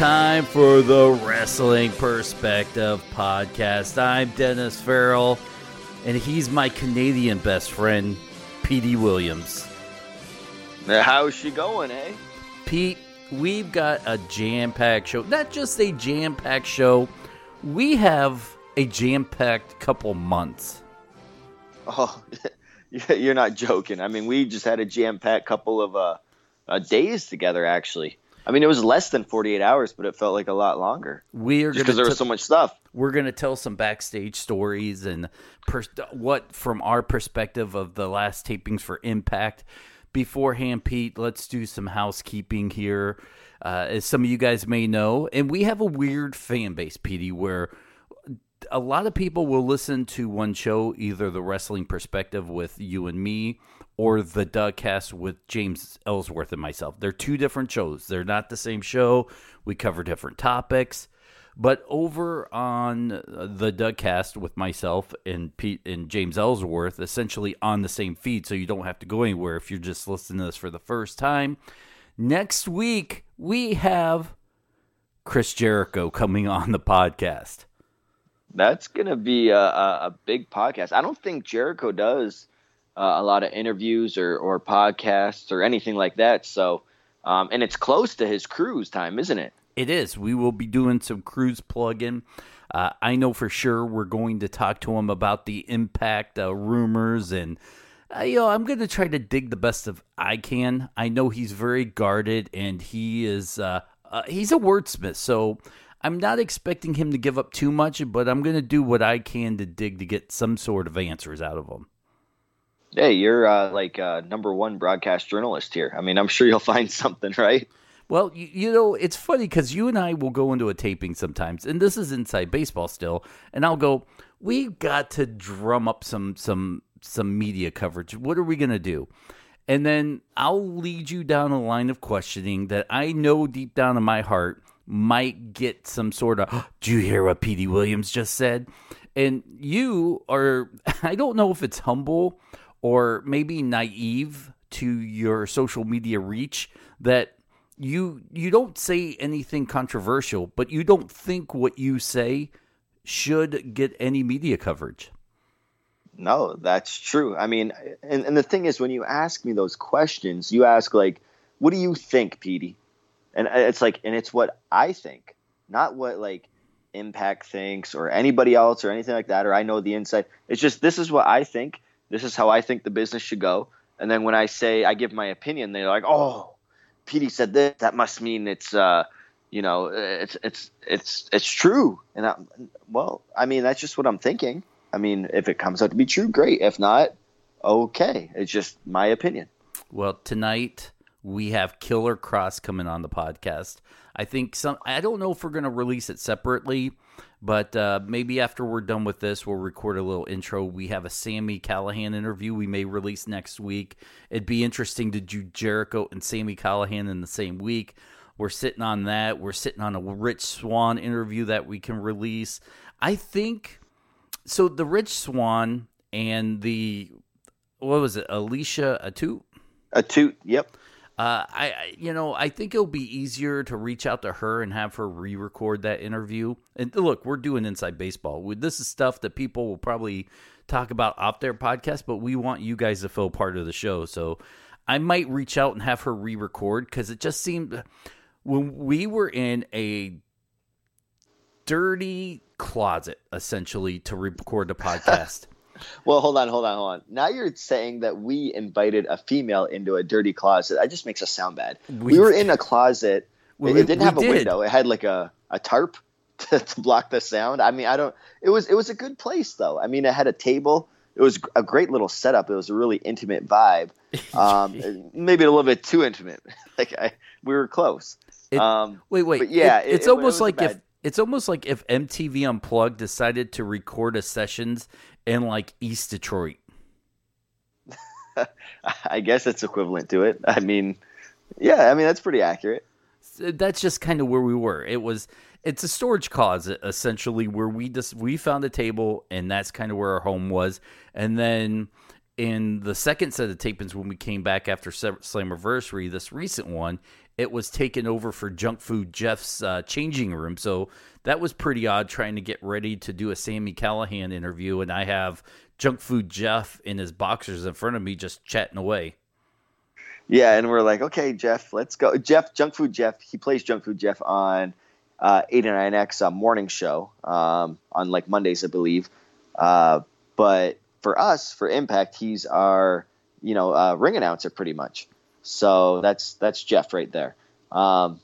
Time for the Wrestling Perspective podcast. I'm Dennis Farrell, and he's my Canadian best friend, Petey Williams. Now, how's she going, eh? Pete, we've got a jam packed show. Not just a jam packed show, we have a jam packed couple months. Oh, you're not joking. I mean, we just had a jam-packed couple of uh, uh, days together. Actually, I mean, it was less than 48 hours, but it felt like a lot longer. We are just because there was so much stuff. We're going to tell some backstage stories and pers- what, from our perspective of the last tapings for Impact. Beforehand, Pete, let's do some housekeeping here. Uh, as some of you guys may know, and we have a weird fan base, Petey, where a lot of people will listen to one show, either the wrestling perspective with you and me, or the DuhCast with James Ellsworth and myself. They're two different shows. They're not the same show. We cover different topics. But over on uh, the DuhCast with myself and Pete and James Ellsworth, essentially on the same feed, so you don't have to go anywhere if you're just listening to this for the first time. Next week we have Chris Jericho coming on the podcast. That's gonna be a, a big podcast. I don't think Jericho does uh, a lot of interviews or, or podcasts or anything like that. So, um, and it's close to his cruise time, isn't it? It is. We will be doing some cruise plug-in. Uh, I know for sure we're going to talk to him about the impact uh, rumors and. Uh, you know, I'm going to try to dig the best of I can. I know he's very guarded and he is uh, uh, he's a wordsmith, so I'm not expecting him to give up too much, but I'm going to do what I can to dig to get some sort of answers out of him. Hey, you're uh, like uh, number one broadcast journalist here. I mean, I'm sure you'll find something, right? Well, you, you know, it's funny because you and I will go into a taping sometimes, and this is inside baseball still, and I'll go, "We've got to drum up some some some media coverage. What are we going to do?" And then I'll lead you down a line of questioning that I know deep down in my heart might get some sort of, do you hear what Petey Williams just said? And you are, I don't know if it's humble or maybe naive to your social media reach that you you don't say anything controversial, but you don't think what you say should get any media coverage. No, that's true. I mean, and, and the thing is, when you ask me those questions, you ask like, "What do you think, Petey?" And it's like, and it's what I think, not what like Impact thinks or anybody else or anything like that. Or I know the inside. It's just this is what I think. This is how I think the business should go. And then when I say I give my opinion, they're like, "Oh, Petey said this. That must mean it's." uh you know, it's it's it's it's true, and I'm, well, I mean, that's just what I'm thinking. I mean, if it comes out to be true, great. If not, okay. It's just my opinion. Well, tonight we have Killer Kross coming on the podcast. I think some. I don't know if we're going to release it separately, but uh, maybe after we're done with this, we'll record a little intro. We have a Sami Callihan interview we may release next week. It'd be interesting to do Jericho and Sami Callihan in the same week. We're sitting on that. We're sitting on a Rich Swann interview that we can release. I think so. The Rich Swann and the what was it, Alicia Atout? Atout, yep. Uh, I, I, you know, I think it'll be easier to reach out to her and have her re-record that interview. And look, we're doing inside baseball. This is stuff that people will probably talk about off their podcast, but we want you guys to feel part of the show. So I might reach out and have her re-record because it just seemed when we were in a dirty closet essentially to record the podcast. Well, hold on, hold on, hold on. Now you're saying that we invited a female into a dirty closet. That just makes us sound bad. We, We- were in a closet. Well, it, didn't have a did. window. It had like a, a tarp to, to block the sound. I mean, I don't. It was it was a good place though. I mean, it had a table. It was a great little setup. It was a really intimate vibe. Um, maybe a little bit too intimate. like I, we were close. It- um, Wait, wait. But yeah, it- it- it's it- almost like if it's almost like if MTV Unplugged decided to record a sessions in like East Detroit. I guess it's equivalent to it. I mean, yeah, I mean that's pretty accurate. That's just kind of where we were. It was it's a storage closet essentially where we just we found a table and that's kind of where our home was. And then in the second set of tapings when we came back after Se- Slammiversary, this recent one, it was taken over for Junk Food Jeff's uh, changing room. So that was pretty odd trying to get ready to do a Sami Callihan interview and I have Junk Food Jeff in his boxers in front of me just chatting away. Yeah, and we're like, okay, Jeff, let's go. Jeff, Junk Food Jeff, he plays Junk Food Jeff on uh, 89X uh, morning show um, on like Mondays, I believe. Uh, but for us, for Impact, he's our you know uh, ring announcer pretty much. So that's that's Jeff right there. Um,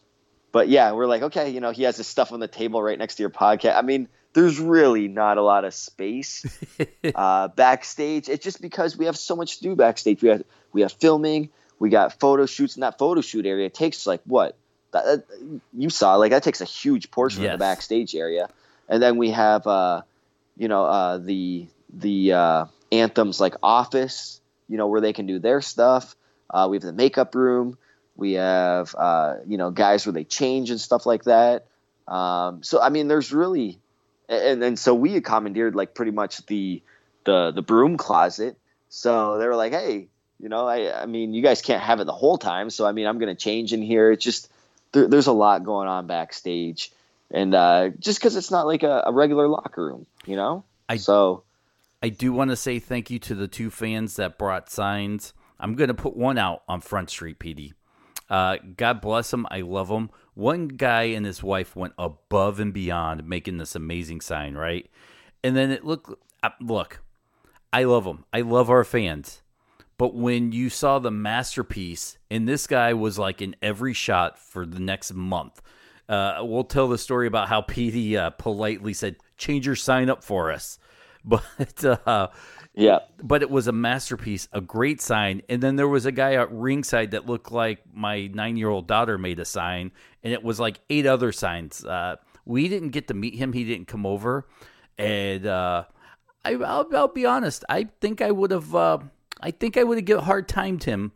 but yeah, we're like, okay, you know, he has his stuff on the table right next to your podcast. I mean, there's really not a lot of space uh, backstage. It's just because we have so much to do backstage. We have we have filming, we got photo shoots in that photo shoot area. It takes like what that, you saw, like that takes a huge portion of the backstage area, and then we have uh, you know uh, the the uh, anthems like office, you know where they can do their stuff. Uh, we have the makeup room. We have uh, you know guys where they change and stuff like that. Um, so I mean, there's really, and and so we commandeered like pretty much the the the broom closet. So they were like, hey, you know, I I mean, you guys can't have it the whole time. So I mean, I'm gonna change in here. It's just there, there's a lot going on backstage, and uh, just because it's not like a, a regular locker room, you know. I- so I do want to say thank you to the two fans that brought signs. I'm going to put one out on Front Street, Petey. Uh, God bless them. I love them. One guy and his wife went above and beyond making this amazing sign, right? And then it looked, uh, look, I love them. I love our fans. But when you saw the masterpiece, and this guy was like in every shot for the next month, uh, we'll tell the story about how Petey uh, politely said, "Change your sign up for us." But uh, yeah, but it was a masterpiece, a great sign. And then there was a guy at ringside that looked like my nine year old daughter made a sign, and it was like eight other signs. Uh, we didn't get to meet him; he didn't come over, and uh, I, I'll, I'll be honest. I think I would have. Uh, I think I would have get hard timed him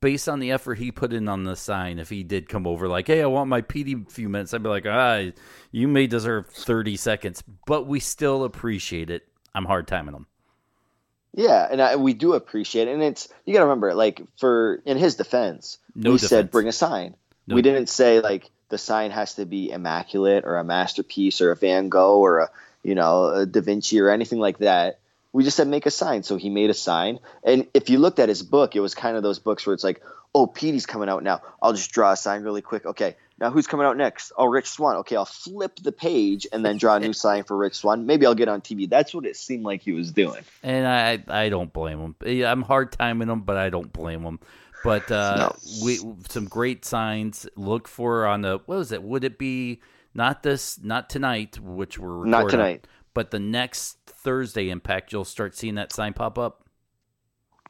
based on the effort he put in on the sign. If he did come over, like, hey, I want my Petey few minutes, I'd be like, ah, you may deserve thirty seconds, but we still appreciate it. I'm hard timing him. Yeah, and I, we do appreciate it. And it's you got to remember, like for in his defense, No we defense. said bring a sign. No. We didn't say like the sign has to be immaculate or a masterpiece or a Van Gogh or a you know a Da Vinci or anything like that. We just said make a sign. So he made a sign. And if you looked at his book, it was kind of those books where it's like, oh, Petey's coming out now. I'll just draw a sign really quick. Okay, now who's coming out next? Oh, Rich Swann. Okay, I'll flip the page and then draw a new sign for Rich Swann. Maybe I'll get on TV. That's what it seemed like he was doing. and I I don't blame him. I'm hard timing him, but I don't blame him. But uh, No. we some great signs. Look for on the what was it? Would it be not this not tonight, which we're Not tonight. but the next Thursday impact? You'll start seeing that sign pop up.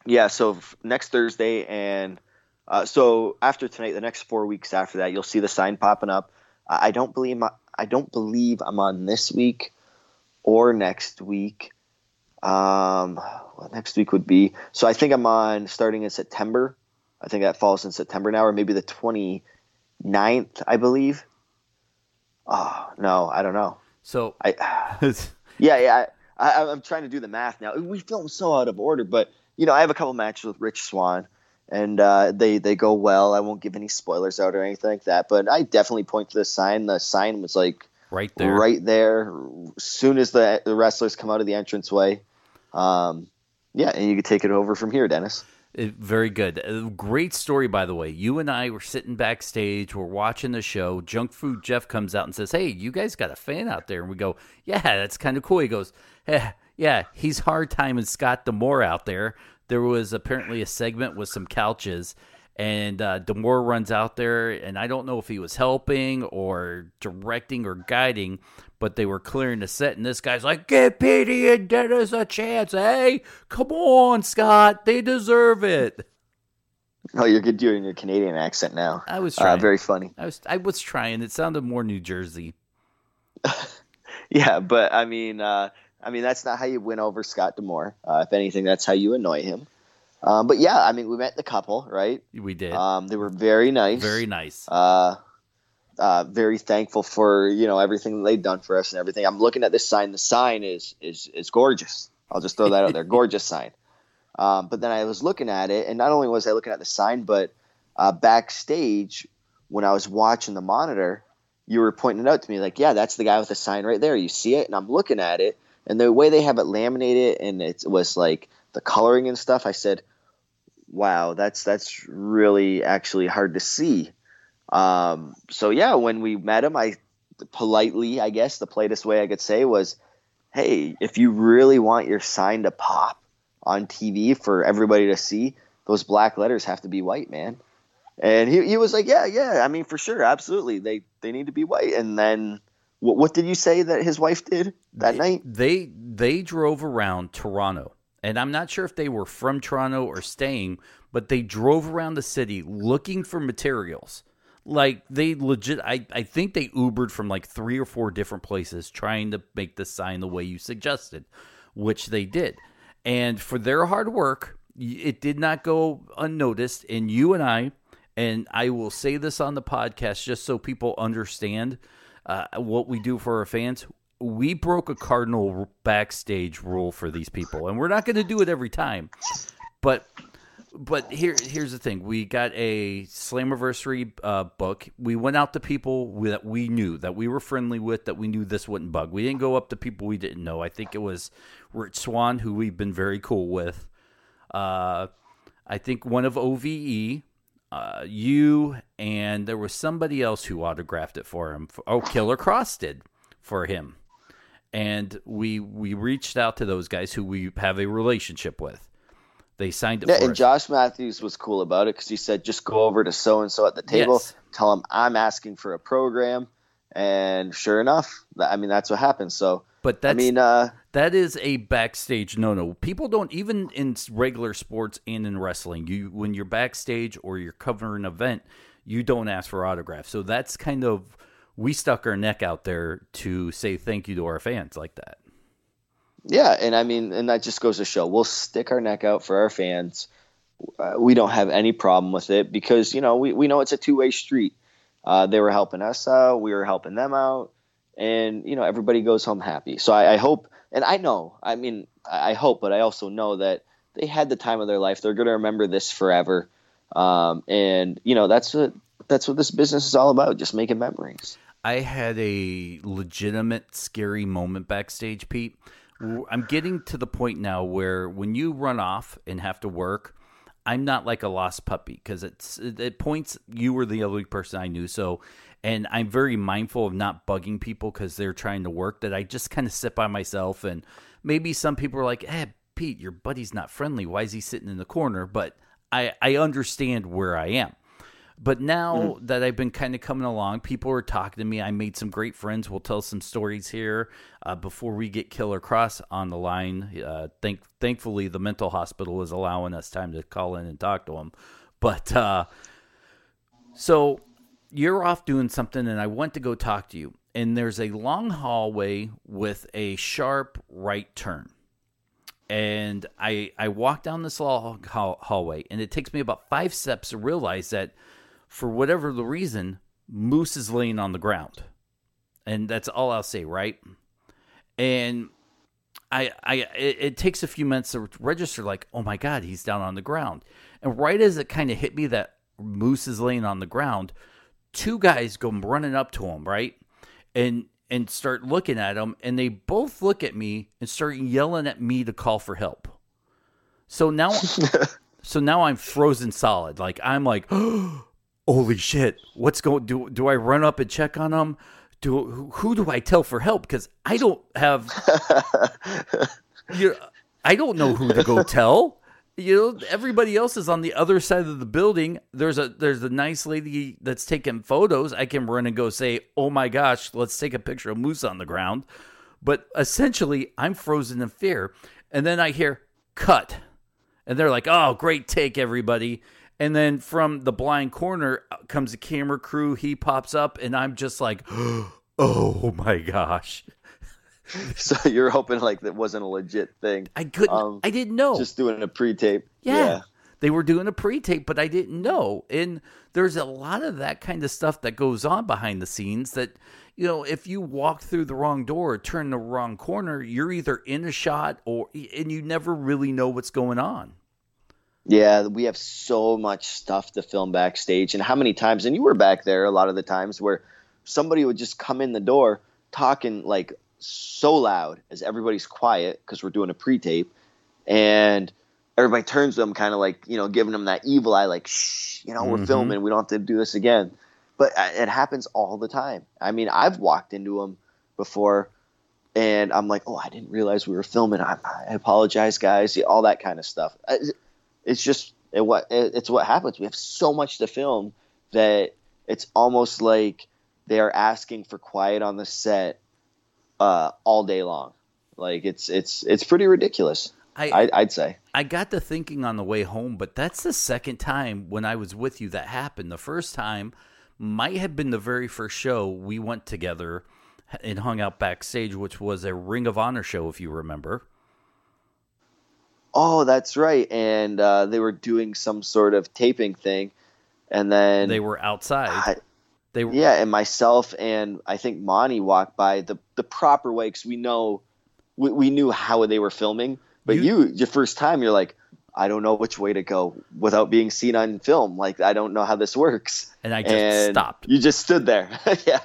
Yeah, so f- next Thursday and uh, so after tonight, the next four weeks after that, you'll see the sign popping up. I I don't believe I, I don't believe I'm on this week or next week. Um, what next week would be? So I think I'm on starting in September. I think that falls in September now, or maybe the 29th, I believe. Oh no, I don't know. So I yeah, yeah. I, I, I'm trying to do the math now. We film so out of order, but you know, I have a couple matches with Rich Swann, and uh, they they go well. I won't give any spoilers out or anything like that, but I definitely point to the sign. The sign was like right there, right there, soon as the the wrestlers come out of the entranceway. Um, yeah, and you can take it over from here, Dennis. Uh, Very good. Uh, Great story, by the way. You and I were sitting backstage. We're watching the show. Junk Food Jeff comes out and says, "Hey, you guys got a fan out there?" And we go, "Yeah, that's kind of cool." He goes, "Yeah, Yeah, he's hard timing Scott D'Amore out there. There was apparently a segment with some couches, and uh, D'Amore runs out there, and I don't know if he was helping or directing or guiding, but they were clearing the set, and this guy's like, "Give Petey and Dennis a chance, hey! Come on, Scott, they deserve it." Oh, you're good doing your Canadian accent now. I was Uh, trying. very funny. I was I was trying. It sounded more New Jersey. Yeah, but I mean, uh, I mean that's not how you win over Scott D'Amore. Uh, if anything, that's how you annoy him. Um, but yeah, I mean, we met the couple, right? We did Um, they were very nice. very nice. uh, uh, very thankful for you know everything they've done for us and everything. I'm looking at this sign. The sign is is is gorgeous. I'll just throw that out there. Gorgeous sign. Um, but then I was looking at it, and not only was I looking at the sign, but uh, backstage when I was watching the monitor, you were pointing it out to me like, yeah, that's the guy with the sign right there. You see it, and I'm looking at it, and the way they have it laminated, and it was like the coloring and stuff. I said, wow, that's that's really actually hard to see. Um, so yeah, when we met him, I politely, I guess the politest way I could say was, "Hey, if you really want your sign to pop on TV for everybody to see, those black letters have to be white, man." And he, he was like, "Yeah, yeah, I mean for sure, absolutely, they they need to be white." And then what, what did you say that his wife did that night? They they drove around Toronto, and I'm not sure if they were from Toronto or staying, but they drove around the city looking for materials. Like they legit, I I think they Ubered from like three or four different places trying to make the sign the way you suggested, which they did. And for their hard work, it did not go unnoticed. And you and I, and I will say this on the podcast just so people understand uh, what we do for our fans. We broke a cardinal backstage rule for these people, and we're not going to do it every time. But but here here's the thing: we got a Slammiversary uh, book. We went out to people that we knew, that we were friendly with, that we knew this wouldn't bug. We didn't go up to people we didn't know. I think it was Rich Swann, who we've been very cool with. Uh, I think one of OVE, uh, you, and there was somebody else who autographed it for him. Oh, Killer Kross did for him, and we we reached out to those guys who we have a relationship with. They signed it Yeah, for and us. Josh Matthews was cool about it because he said, just go over to so and so at the table, Yes. tell him I'm asking for a program, and sure enough, I mean that's what happened. So, But I that's mean, uh, that is a backstage no no. People don't even in regular sports and in wrestling. You when you're backstage or you're covering an event, you don't ask for autographs. So that's kind of we stuck our neck out there to say thank you to our fans like that. yeah, and I mean, and that just goes to show we'll stick our neck out for our fans. Uh, we don't have any problem with it because you know we we know it's a two way street. Uh, they were helping us out, we were helping them out, and you know everybody goes home happy. So I, I hope, and I know, I mean, I hope, but I also know that they had the time of their life. They're going to remember this forever, um, and you know that's what that's what this business is all about, just making memories. I had a legitimate scary moment backstage, Pete. I'm getting to the point now where when you run off and have to work, I'm not like a lost puppy because it's it, it points you were the only person I knew. So, and I'm very mindful of not bugging people because they're trying to work. That I just kind of sit by myself, and maybe some people are like, "Eh, Pete, your buddy's not friendly. Why is he sitting in the corner?" But I I understand where I am. But now that I've been kind of coming along, people are talking to me. I made some great friends. We'll tell some stories here uh, before we get Killer Kross on the line. Uh, thank, thankfully, the mental hospital is allowing us time to call in and talk to him. But uh, so you're off doing something, and I went to go talk to you. And there's a long hallway with a sharp right turn and I I walk down this long hall- hallway, and it takes me about five steps to realize that for whatever the reason, Moose is laying on the ground, and that's all I'll say, right? And I I it, it takes a few minutes to register, like, oh my god, he's down on the ground, and right as it kind of hit me that Moose is laying on the ground, two guys go running up to him, right? and and start looking at him and they both look at me and start yelling at me to call for help so now so now i'm frozen solid like i'm like holy shit what's going do do i run up and check on them do who, who do i tell for help because i don't have you, I don't know who to go tell. You know, everybody else is on the other side of the building. There's a there's a nice lady that's taking photos. I can run and go say, "Oh my gosh, let's take a picture of moose on the ground." But essentially, I'm frozen in fear. And then I hear cut. And they're like, "Oh, great take everybody." And then from the blind corner uh, comes a camera crew. He pops up and I'm just like, "Oh my gosh." so you're hoping like that wasn't a legit thing. I couldn't. Um, I didn't know. Just doing a pre-tape. Yeah. yeah. They were doing a pre-tape, but I didn't know. And there's a lot of that kind of stuff that goes on behind the scenes that you know, if you walk through the wrong door or turn the wrong corner, you're either in a shot or and you never really know what's going on. Yeah, we have so much stuff to film backstage and how many times and you were back there a lot of the times where somebody would just come in the door talking like so loud as everybody's quiet because we're doing a pre-tape and everybody turns to them kind of like you know giving them that evil eye like shh you know we're mm-hmm. filming we don't have to do this again. But uh, it happens all the time. I mean i've walked into them before and i'm like oh i didn't realize we were filming. I, I apologize guys all that kind of stuff. Uh, it's just it, what it's what happens. We have so much to film that it's almost like they are asking for quiet on the set uh, all day long. Like it's it's it's pretty ridiculous. I, I would say. I got to thinking on the way home, but that's the second time when I was with you that happened. The first time might have been the very first show we went together and hung out backstage, which was a Ring of Honor show, if you remember. Oh, that's right. And uh, they were doing some sort of taping thing, and then they were outside. I, they yeah, and myself and I think Monty walked by the the proper way because we know we, we knew how they were filming. But you, you, your first time, you're like, I don't know which way to go without being seen on film. Like I don't know how this works. And I just and stopped. You just stood there. yeah.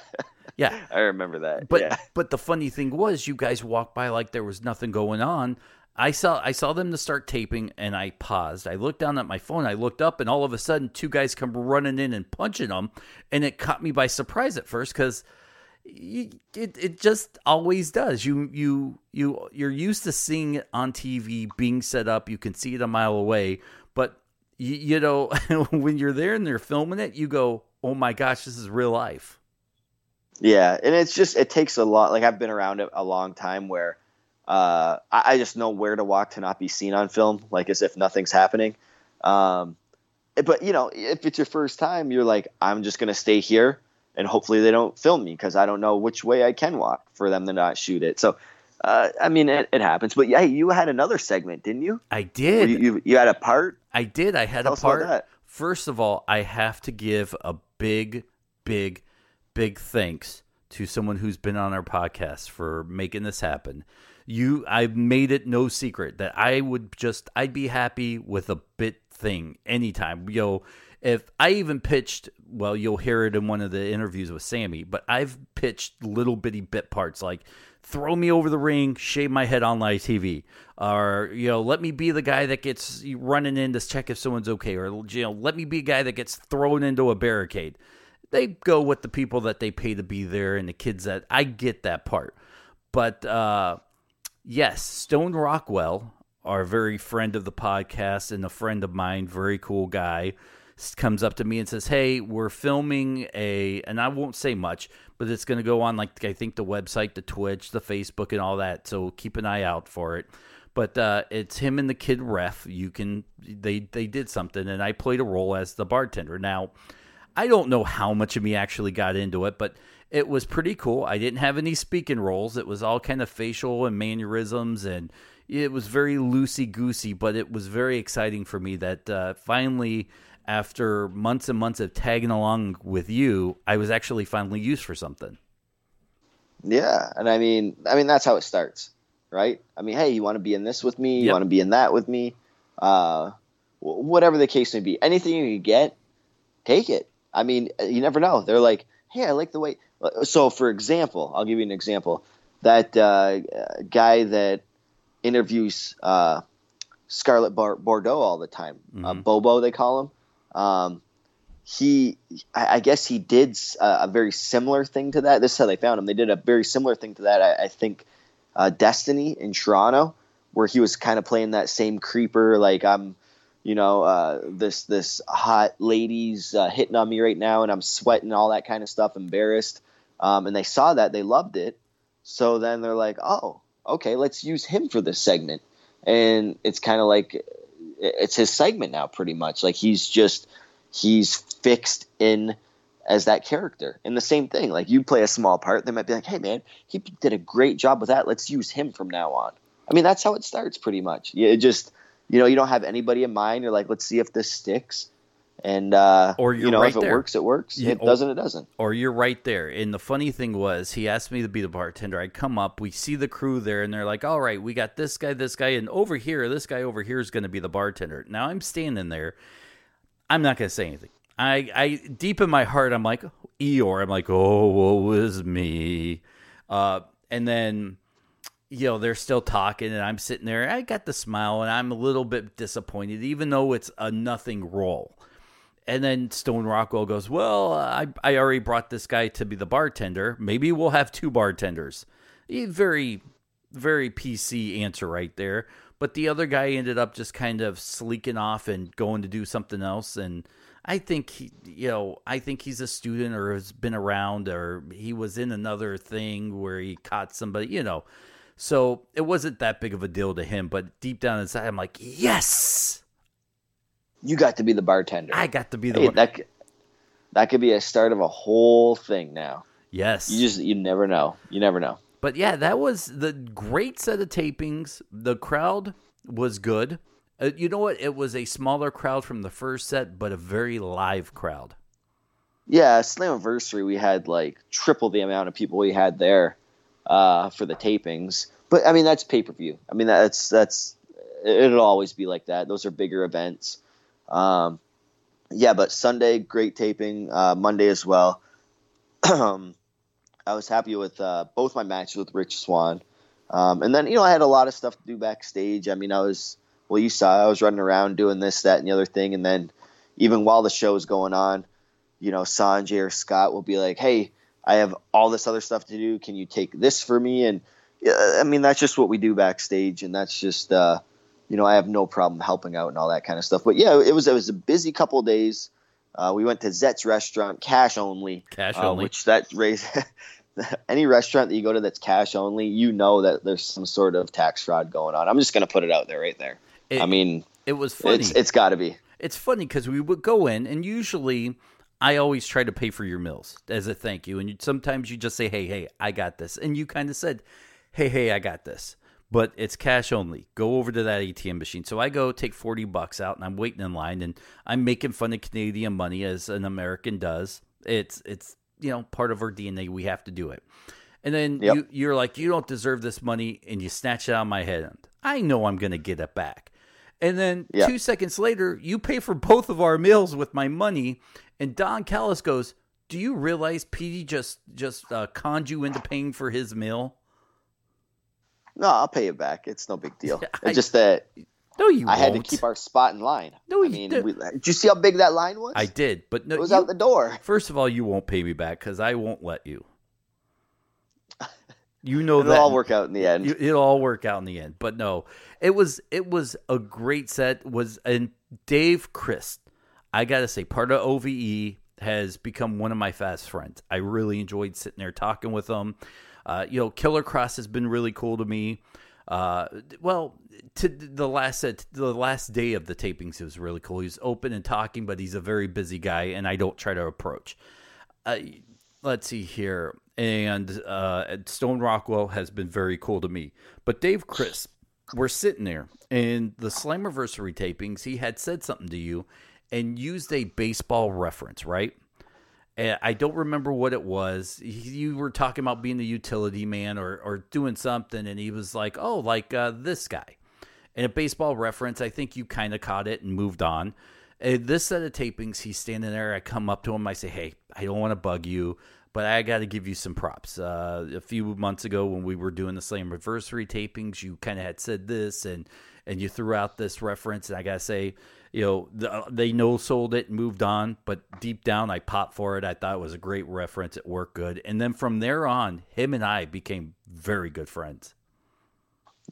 Yeah. I remember that. But yeah. but the funny thing was you guys walked by like there was nothing going on I saw I saw them to start taping and I paused. I looked down at my phone. I looked up and all of a sudden two guys come running in and punching them and it caught me by surprise at first cuz it it just always does. You you you you're used to seeing it on TV being set up. You can see it a mile away, but you, you know when you're there and they're filming it, you go, "Oh my gosh, this is real life." Yeah, and it's just it takes a lot. Like I've been around it a long time where uh, I, I, just know where to walk to not be seen on film, like as if nothing's happening. Um, but you know, if it's your first time, you're like, I'm just gonna stay here, and hopefully they don't film me because I don't know which way I can walk for them to not shoot it. So. Uh, I mean, it, it, happens, but yeah, you had another segment, didn't you? I did. You, you, you, had a part. I did. I had Tell a part. First of all, I have to give a big, big, big thanks to someone who's been on our podcast for making this happen you I made it no secret that I would just I'd be happy with a bit thing anytime. Yo, if I even pitched, well, you'll hear it in one of the interviews with Sami, but I've pitched little bitty bit parts like throw me over the ring, shave my head on live TV, or you know, let me be the guy that gets running in to check if someone's okay, or you know, let me be a guy that gets thrown into a barricade. They go with the people that they pay to be there and the kids that I get that part, but uh, yes, Stone Rockwell, our very friend of the podcast and a friend of mine, very cool guy, comes up to me and says, "Hey, we're filming a," and I won't say much, but it's going to go on like I think the website, the Twitch, the Facebook, and all that. So keep an eye out for it. But uh, it's him and the kid ref. You can they they did something, and I played a role as the bartender. Now, I don't know how much of me actually got into it, but it was pretty cool. I didn't have any speaking roles. It was all kind of facial and mannerisms, and it was very loosey goosey. But it was very exciting for me that uh, finally, after months and months of tagging along with you, I was actually finally used for something. Yeah, and I mean, I mean that's how it starts, right? I mean, hey, you want to be in this with me? You want to be in that with me? Uh, whatever the case may be, anything you get, take it. I mean, you never know. They're like, hey, I like the way. So, for example, I'll give you an example. That uh, guy that interviews uh, Scarlett Bar- Bordeaux all the time, uh, mm-hmm. uh, Bobo, they call him. Um, he, I, I, guess he did a, a, very similar thing to that. This is how they found him. They did a very similar thing to that. I, I think uh, Destiny in Toronto, where he was kind of playing that same creeper, like I'm, you know, uh, this this hot lady's uh, hitting on me right now, and I'm sweating, all that kind of stuff, embarrassed. Um, and they saw that, they loved it. So then they're like, oh, okay, let's use him for this segment. And it's kind of like it's his segment now, pretty much. Like he's just he's fixed in as that character. And the same thing, like you play a small part, they might be like, hey man, he did a great job with that. Let's use him from now on. I mean, that's how it starts pretty much. Yeah, it just, you know, you don't have anybody in mind. You're like, let's see if this sticks. And, uh, Or you're know, right if it there. works, it works. If it doesn't, it doesn't. Or you're right there. And the funny thing was, he asked me to be the bartender. I come up, we see the crew there, and they're like, all right, we got this guy, this guy, and over here, this guy over here is going to be the bartender. Now I'm standing there. I'm not going to say anything. I, I, deep in my heart, I'm like, Eeyore. I'm like, oh, woe is me. Uh, and then, you know, they're still talking, and I'm sitting there. I got the smile, and I'm a little bit disappointed, even though it's a nothing role. And then Stone Rockwell goes, Well, I, I already brought this guy to be the bartender. Maybe we'll have two bartenders. Very, very PC answer right there. But the other guy ended up just kind of sleeking off and going to do something else. And I think, he, you know, I think he's a student or has been around or he was in another thing where he caught somebody, you know. So it wasn't that big of a deal to him. But deep down inside, I'm like, Yes, You got to be the bartender. I got to be the Hey, one. that, that could be a start of a whole thing now. Yes. You just, you never know. You never know. But yeah, that was the great set of tapings. The crowd was good. Uh, you know what? It was a smaller crowd from the first set, but a very live crowd. Yeah, Slammiversary, we had like triple the amount of people we had there uh, for the tapings. But I mean, that's pay per view. I mean, that's that's it'll always be like that. Those are bigger events. Um, yeah, but Sunday, great taping. Uh, Monday as well. um, I was happy with uh, both my matches with Rich Swann. Um, and then, you know, I had a lot of stuff to do backstage. I mean, I was, well, you saw, I was running around doing this, that, and the other thing. And then, even while the show was going on, you know, Sanjay or Scott will be like, hey, I have all this other stuff to do. Can you take this for me? And, yeah, I mean, that's just what we do backstage. And that's just, uh, you know, I have no problem helping out and all that kind of stuff. But yeah, it was, it was a busy couple days. Uh, we went to Zet's restaurant, cash only. Cash uh, only. Which that raise any restaurant that you go to that's cash only, you know that there's some sort of tax fraud going on. I'm just gonna put it out there right there. It- I mean, It was funny. it's it's got to be. It's funny because we would go in, and usually I always try to pay for your meals as a thank you. And you, sometimes you just say, "Hey, hey, I got this," and you kind of said, "Hey, hey, I got this." But it's cash only. Go over to that ATM machine. So I go take forty bucks out, and I'm waiting in line, and I'm making fun of Canadian money as an American does. It's it's you know part of our DNA. We have to do it. And then Yep. you, you're like, you don't deserve this money, and you snatch it out of my hand. I know I'm going to get it back. And then Yeah. two seconds later, you pay for both of our meals with my money. And Don Callis goes, "Do you realize Petey just just uh, conned you into paying for his meal?" No, I'll pay it back. It's no big deal. I- It's just that No, you I had to keep our spot in line. No, I you mean, did- we, did you see how big that line was? I did, but no, It was you- out the door. First of all, you won't pay me back because I won't let you. You know that It'll that all work out in the end. You- It'll all work out in the end. But no, it was it was a great set. Was and Dave Crist, I gotta say, part of OVE has become one of my fast friends. I really enjoyed sitting there talking with him. Uh, you know, Killer Kross has been really cool to me. Uh, well, to the last set, the last day of the tapings, it was really cool. He was open and talking, but he's a very busy guy, and I don't try to approach. Uh, let's see here. And uh, Stone Rockwell has been very cool to me. But Dave Crist, we're sitting there, and the Slammiversary tapings, he had said something to you and used a baseball reference, right? And I don't remember what it was. You were talking about being the utility man or, or doing something, and he was like, oh, like uh, this guy. And a baseball reference, I think you kind of caught it and moved on. And this set of tapings, he's standing there. I come up to him. I say, "Hey, I don't want to bug you, but I got to give you some props." Uh, a few months ago, when we were doing the Slammiversary tapings, you kind of had said this, and and you threw out this reference, and I gotta say, you know, the, they no sold it and moved on, but deep down, I popped for it. I thought it was a great reference. It worked good, and then from there on, him and I became very good friends.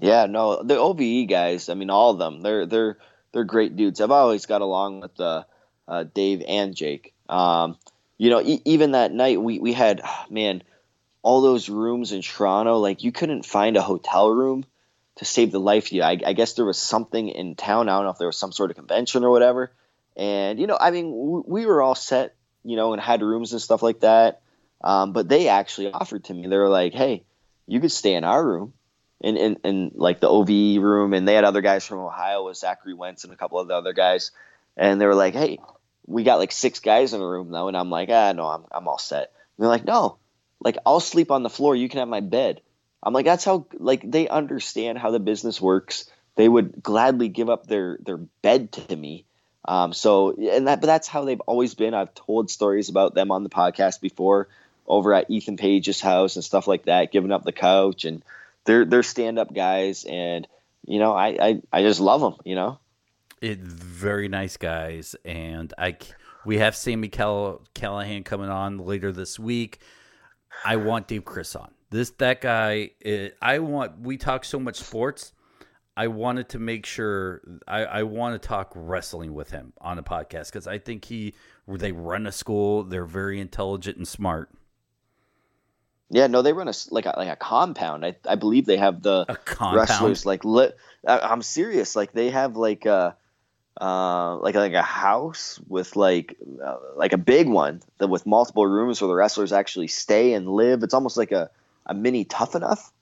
Yeah, no, the OVE guys. I mean, all of them. They're they're they're great dudes. I've always got along with uh, uh, Dave and Jake. Um, you know, e- even that night we we had ah, man, all those rooms in Toronto. Like you couldn't find a hotel room to save the life you. I, I guess there was something in town. I don't know if there was some sort of convention or whatever. And you know, I mean, we, we were all set, you know, and had rooms and stuff like that. Um, but they actually offered to me. They were like, "Hey, you could stay in our room." In, in, in like the OVE room, and they had other guys from Ohio with Zachary Wentz and a couple of the other guys, and they were like, "Hey, we got like six guys in a room though," and I'm like, "Ah, no, I'm I'm all set." And they're like, "No, like I'll sleep on the floor. You can have my bed." I'm like, "That's how like they understand how the business works. They would gladly give up their their bed to me." Um, so and that, but that's how they've always been. I've told stories about them on the podcast before, over at Ethan Page's house and stuff like that, giving up the couch and they're they're stand up guys, and you know I, I I just love them. You know, it very nice guys, and I we have Sami Call- Callihan coming on later this week. I want Dave Crist on this that guy. It, I want we talk so much sports. I wanted to make sure I, I want to talk wrestling with him on a podcast because I think he they run a school. They're very intelligent and smart. Yeah, no, they run a like a, like a compound. I, I believe they have the A compound? wrestlers like lit. I, I'm serious. Like they have like a uh like like a house with like uh, like a big one that with multiple rooms where the wrestlers actually stay and live. It's almost like a a mini tough enough.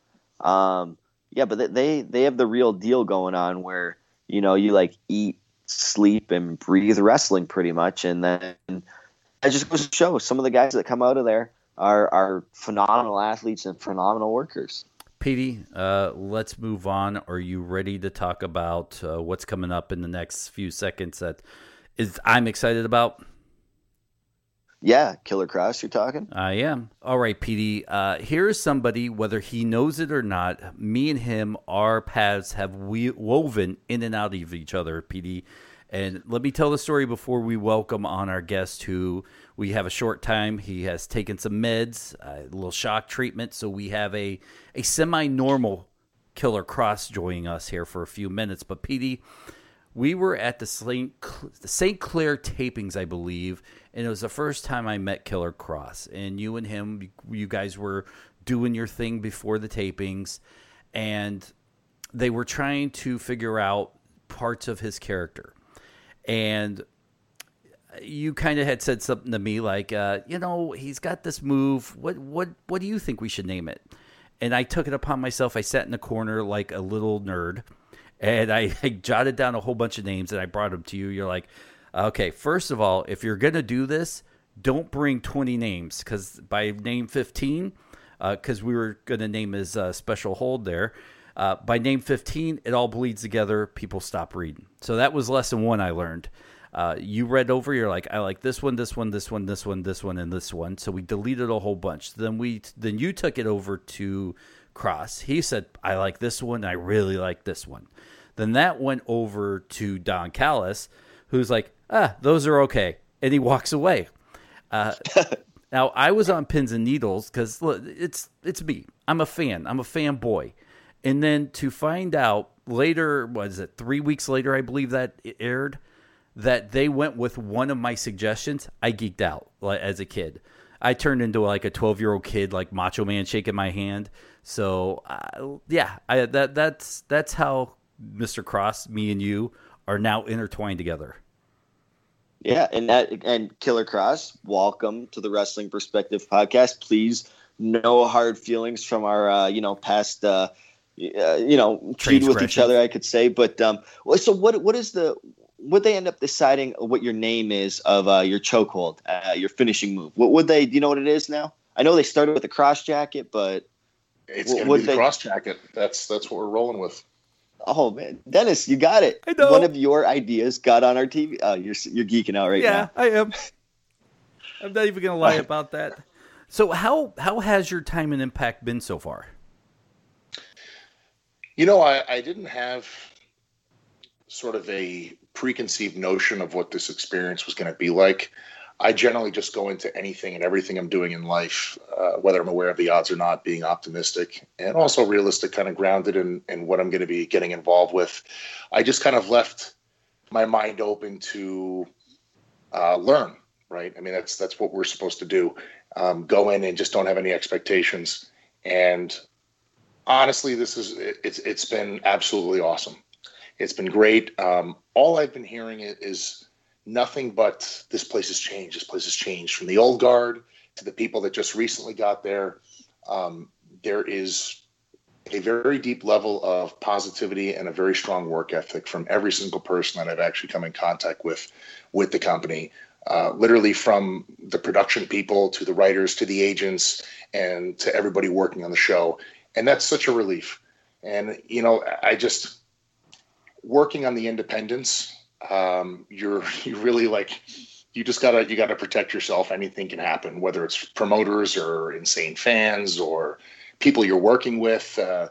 Um, yeah, but they- they have the real deal going on where you know you like eat, sleep, and breathe wrestling pretty much, and then it just goes to show some of the guys that come out of there are are phenomenal athletes and phenomenal workers. Petey, uh, let's move on. Are you ready to talk about uh, what's coming up in the next few seconds? That is, I'm excited about. Yeah, Killer Kross, you're talking. I am. All right, Petey. Uh, here is somebody, whether he knows it or not. Me and him, our paths have we- woven in and out of each other, Petey. And let me tell the story before we welcome on our guest, who we have a short time. He has taken some meds, a little shock treatment, so we have a a semi normal Killer Kross joining us here for a few minutes. But Petey, we were at the St. Cl-. Clair tapings, I believe, and it was the first time I met Killer Kross. And you and him, you guys were doing your thing before the tapings, and they were trying to figure out parts of his character. And you kind of had said something to me like, uh, you know, he's got this move. What what what do you think we should name it? And I took it upon myself. I sat in the corner like a little nerd, and I, I jotted down a whole bunch of names and I brought them to you. You're like, okay, first of all, if you're gonna do this, don't bring 20 names because by name 15, because we were gonna name his uh, special hold there. Uh, by name 15, it all bleeds together. People stop reading. So that was lesson one I learned. Uh, you read over, you're like, I like this one, this one, this one, this one, this one, and this one. So we deleted a whole bunch. Then we, then you took it over to Kross. He said, I like this one. I really like this one. Then that went over to Don Callis, who's like, ah, those are okay, and he walks away. Uh, now I was on pins and needles because it's it's me. I'm a fan. I'm a fanboy. And then to find out later, was it three weeks later? I believe that aired that they went with one of my suggestions. I geeked out like, as a kid. I turned into like a 12 year old kid, like Macho Man shaking my hand. So uh, yeah, I, that that's that's how Mr. Kross, me and you are now intertwined together. Yeah, and that and Killer Kross, welcome to the Wrestling Perspective podcast. Please, no hard feelings from our uh, you know past uh, uh, you know feud with each other. I could say, but um, so what? What is the? Would they end up deciding what your name is of uh, your chokehold, uh, your finishing move? What would they? Do you know what it is now? I know they started with the cross jacket, but It's Wh- going to would be the cross jacket. That's that's what we're rolling with. oh man, Dennis, you got it. I know. One of your ideas got on our TV. Oh, you're you're geeking out right now. Yeah, I am. I'm not even gonna lie about that. So how how has your time and impact been so far? You know, I, I didn't have sort of a preconceived notion of what this experience was going to be like. I generally just go into anything and everything I'm doing in life, uh, whether I'm aware of the odds or not, being optimistic and also realistic, kind of grounded in, in what I'm going to be getting involved with. I just kind of left my mind open to uh, learn. Right. I mean, that's that's what we're supposed to do. Um, go in and just don't have any expectations. And honestly, this is it's it's been absolutely awesome. It's been great. Um, all I've been hearing is nothing but this place has changed. This place has changed from the old guard to the people that just recently got there. Um, there is a very deep level of positivity and a very strong work ethic from every single person that I've actually come in contact with with the company. Uh, literally from the production people to the writers to the agents and to everybody working on the show, and that's such a relief. And you know, I just working on the independents um, you're you really like you just gotta you gotta protect yourself. Anything can happen, whether it's promoters or insane fans or people you're working with. Uh,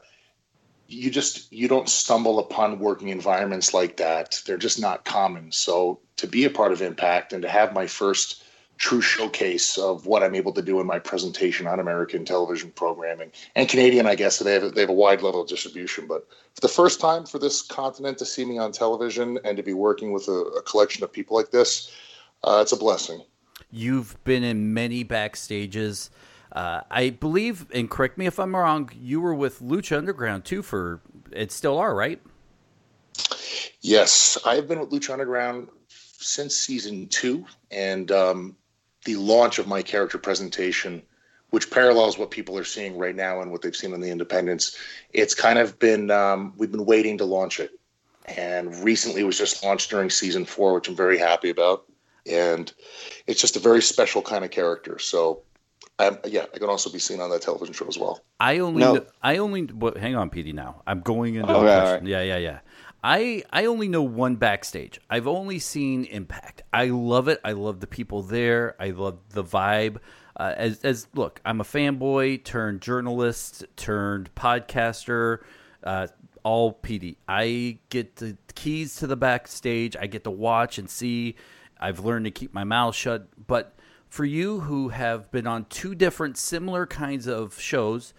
you just you don't stumble upon working environments like that. They're just not common. So to be a part of Impact and to have my first true showcase of what I'm able to do in my presentation on American television programming and Canadian. I guess they have they have a wide level of distribution, but for the first time for this continent to see me on television and to be working with a, a collection of people like this, uh, it's a blessing. You've been in many backstages. Uh, I believe, and correct me if I'm wrong, you were with Lucha Underground too for it still are, right? Yes, I've been with Lucha Underground since season two, and um, the launch of my character presentation, which parallels what people are seeing right now and what they've seen on the Independents. It's kind of been um, we've been waiting to launch it, and recently it was just launched during season four, which I'm very happy about. And it's just a very special kind of character. So um, yeah, I can also be seen on that television show as well. I only, no. I only. Well, hang on, Petey. Now I'm going into. Okay, right. Yeah, yeah, yeah. I I only know one backstage. I've only seen Impact. I love it. I love the people there. I love the vibe. Uh, as as look, I'm a fanboy turned journalist turned podcaster. Uh, all Petey. I get the keys to the backstage. I get to watch and see. I've learned to keep my mouth shut. But for you who have been on two different similar kinds of shows,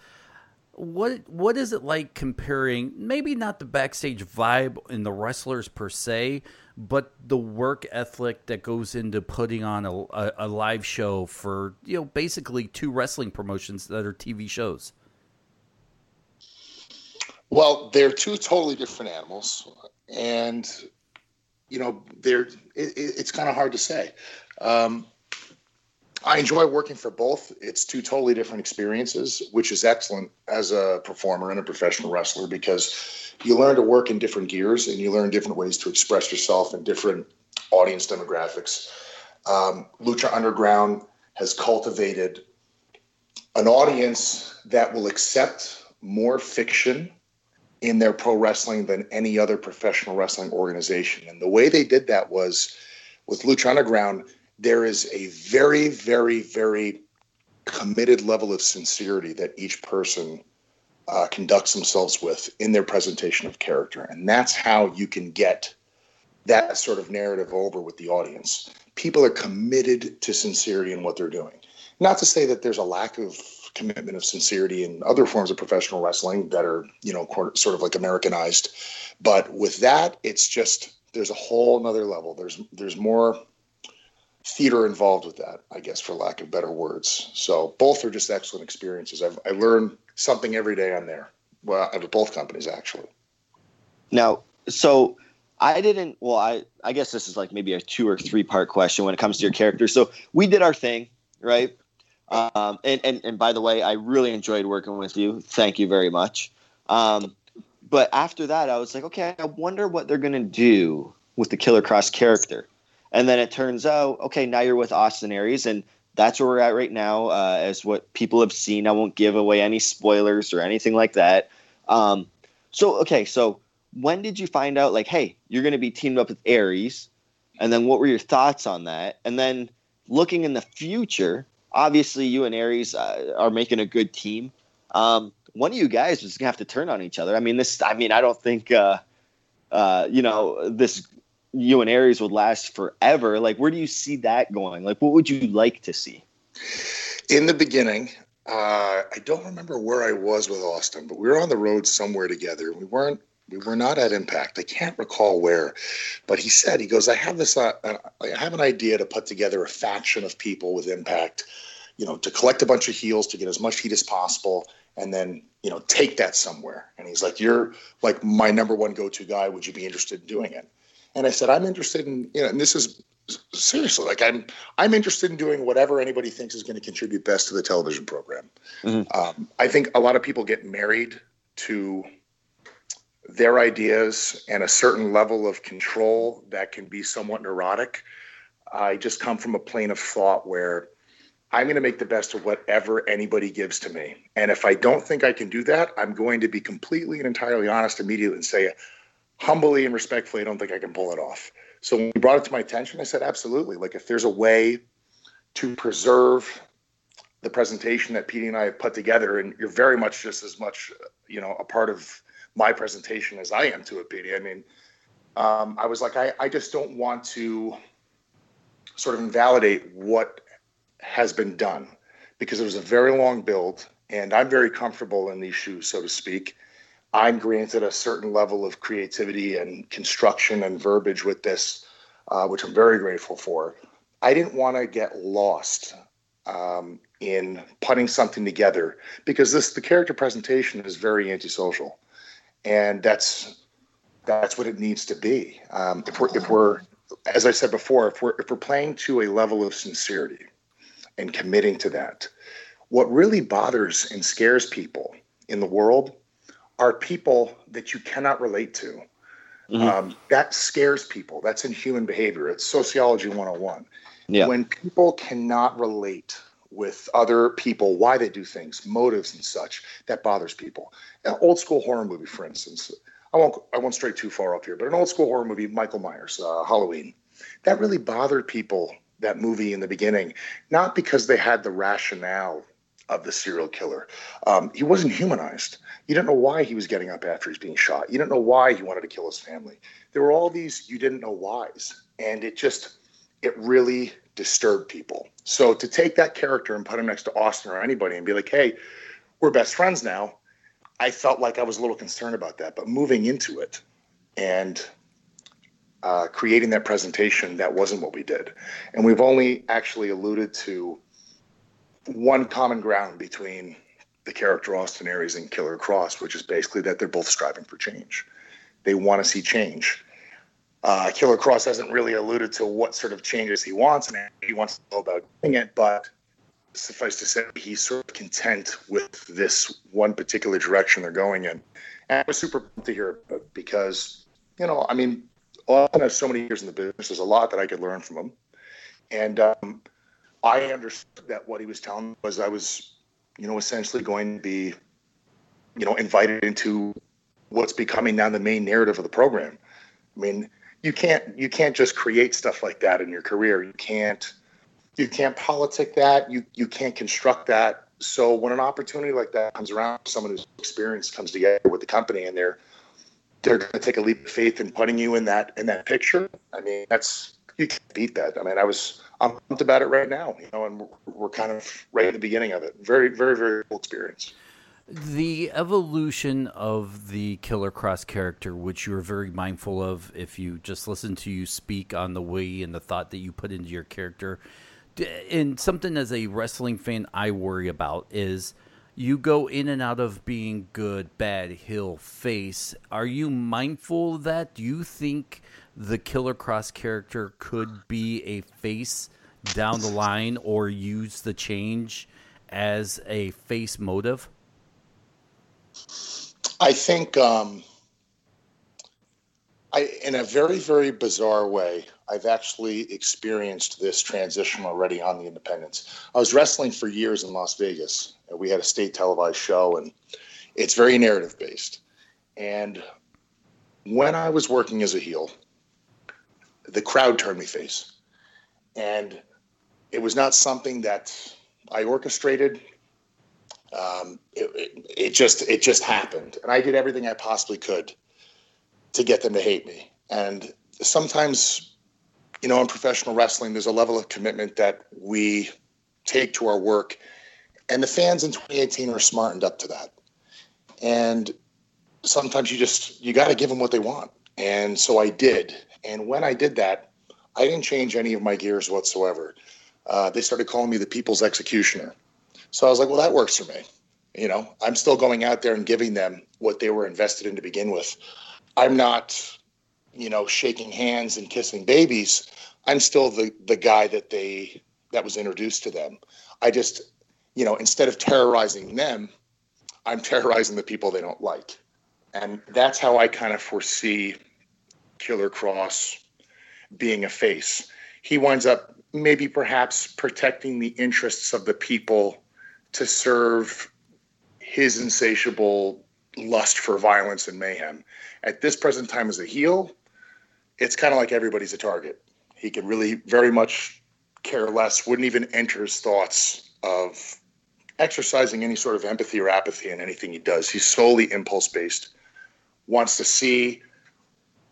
what what is it like comparing maybe not the backstage vibe in the wrestlers per se but the work ethic that goes into putting on a, a, a, live show for you know basically two wrestling promotions that are tv shows? Well they're two totally different animals and you know they're it, it's kind of hard to say. Um, I enjoy working for both. It's two totally different experiences, which is excellent as a performer and a professional wrestler because you learn to work in different gears and you learn different ways to express yourself in different audience demographics. Um, Lucha Underground has cultivated an audience that will accept more fiction in their pro wrestling than any other professional wrestling organization. And the way they did that was with Lucha Underground there is a very, very, very committed level of sincerity that each person uh, conducts themselves with in their presentation of character. And that's how you can get that sort of narrative over with the audience. People are committed to sincerity in what they're doing. Not to say that there's a lack of commitment of sincerity in other forms of professional wrestling that are, you know, sort of like Americanized. But with that, it's just there's a whole another level. There's there's more theater involved with that, I guess, for lack of better words. So both are just excellent experiences. I've, I learn something every day on there. Well, of both companies, actually. Now, so I didn't. Well, I I guess this is like maybe a two or three part question when it comes to your character. So we did our thing, right? Um, and, and and by the way, I really enjoyed working with you. Thank you very much. Um, but after that, I was like, okay, I wonder what they're gonna do with the Killer Kross character. And then it turns out, okay, now you're with Austin Aries, and that's where we're at right now, uh, as what people have seen. I won't give away any spoilers or anything like that. Um, so, okay, so when did you find out, like, hey, you're going to be teamed up with Aries? And then what were your thoughts on that? And then looking in the future, obviously you and Aries uh, are making a good team. Um, one of you guys is gonna have to turn on each other. I mean, this. I mean, I don't think uh, uh, you know this you and Aries would last forever. Like, where do you see that going? Like, what would you like to see? In the beginning, uh, I don't remember where I was with Austin, but we were on the road somewhere together. We weren't. We were not at Impact. I can't recall where, but he said he goes. I have this. Uh, I have an idea to put together a faction of people with Impact. You know, to collect a bunch of heels to get as much heat as possible, and then you know take that somewhere. And he's like, "You're like my number one go-to guy. Would you be interested in doing it?" And I said, "I'm interested in you know." And this is seriously like i'm i'm interested in doing whatever anybody thinks is going to contribute best to the television program mm-hmm. um, i think a lot of people get married to their ideas and a certain level of control that can be somewhat neurotic i just come from a plane of thought where i'm going to make the best of whatever anybody gives to me and if i don't think i can do that i'm going to be completely and entirely honest immediately and say humbly and respectfully i don't think i can pull it off so when he brought it to my attention, I said, absolutely. Like if there's a way to preserve the presentation that Petey and I have put together, and you're very much just as much, you know, a part of my presentation as I am to it, Petey. I mean, um, I was like, I, I just don't want to sort of invalidate what has been done because it was a very long build, and I'm very comfortable in these shoes, so to speak. I'm granted a certain level of creativity and construction and verbiage with this, uh, which I'm very grateful for. I didn't want to get lost um, in putting something together because this the character presentation is very antisocial, and that's that's what it needs to be. Um, if we're if we're as I said before, if we're if we're playing to a level of sincerity and committing to that, what really bothers and scares people in the world are people that you cannot relate to. Mm-hmm. Um, that scares people. That's in human behavior. It's sociology 101. Yeah. When people cannot relate with other people, why they do things, motives and such, that bothers people. An old school horror movie, for instance, I won't I won't stray too far up here, but an old school horror movie, Michael Myers, uh, Halloween, that really bothered people. That movie in the beginning, not because they had the rationale of the serial killer. Um, he wasn't humanized. You didn't know why he was getting up after he's being shot. You didn't know why he wanted to kill his family. There were all these you didn't know whys, and it just it really disturbed people. So to take that character and put him next to Austin or anybody and be like, "Hey, we're best friends now," I felt like I was a little concerned about that. But moving into it and uh, creating that presentation, that wasn't what we did, and we've only actually alluded to one common ground between the character Austin Aries and Killer Kross, which is basically that they're both striving for change. They want to see change. Uh, Killer Kross hasn't really alluded to what sort of changes he wants, and he wants to know about doing it. But suffice to say, he's sort of content with this one particular direction they're going in. And I was super pumped to hear because, you know, I mean, Austin has so many years in the business. There's a lot that I could learn from him, and um, I understood that what he was telling was I was, you know, essentially going to be, you know, invited into what's becoming now the main narrative of the program. I mean, you can't you can't just create stuff like that in your career. You can't you can't politic that. You you can't construct that. So when an opportunity like that comes around, someone who's experienced comes together with the company and they're they're going to take a leap of faith in putting you in that in that picture. I mean, that's you can't beat that. I mean, I was I'm pumped about it right now, you know, and we're, we're kind of right at the beginning of it. Very, very, very cool experience. The evolution of the Killer Kross character, which you are very mindful of if you just listen to you speak on the way and the thought that you put into your character, and something as a wrestling fan I worry about is you go in and out of being good, bad, heel, face. Are you mindful of that? Do you think the Killer Kross character could be a face down the line or use the change as a face motive? I think, um, I in a very very bizarre way, I've actually experienced this transition already on the Independents. I was wrestling for years in Las Vegas. We had a state televised show, and it's very narrative based. And when I was working as a heel, the crowd turned me face. And it was not something that I orchestrated. Um, it, it, it, just it just happened, and I did everything I possibly could to get them to hate me. And sometimes, you know, in professional wrestling, there's a level of commitment that we take to our work. And the fans in 2018 are smartened up to that. And sometimes you just, you got to give them what they want. And so I did. And when I did that, I didn't change any of my gears whatsoever. Uh, they started calling me the people's executioner. So I was like, well, that works for me. You know, I'm still going out there and giving them what they were invested in to begin with. I'm not, you know, shaking hands and kissing babies. I'm still the the guy that they that was introduced to them. I just, you know, instead of terrorizing them, I'm terrorizing the people they don't like. And that's how I kind of foresee Killer Kross being a face. He winds up maybe perhaps protecting the interests of the people to serve his insatiable lust for violence and mayhem. At this present time as a heel, it's kind of like everybody's a target. He can really very much care less, wouldn't even enter his thoughts of exercising any sort of empathy or apathy in anything he does. He's solely impulse based, wants to see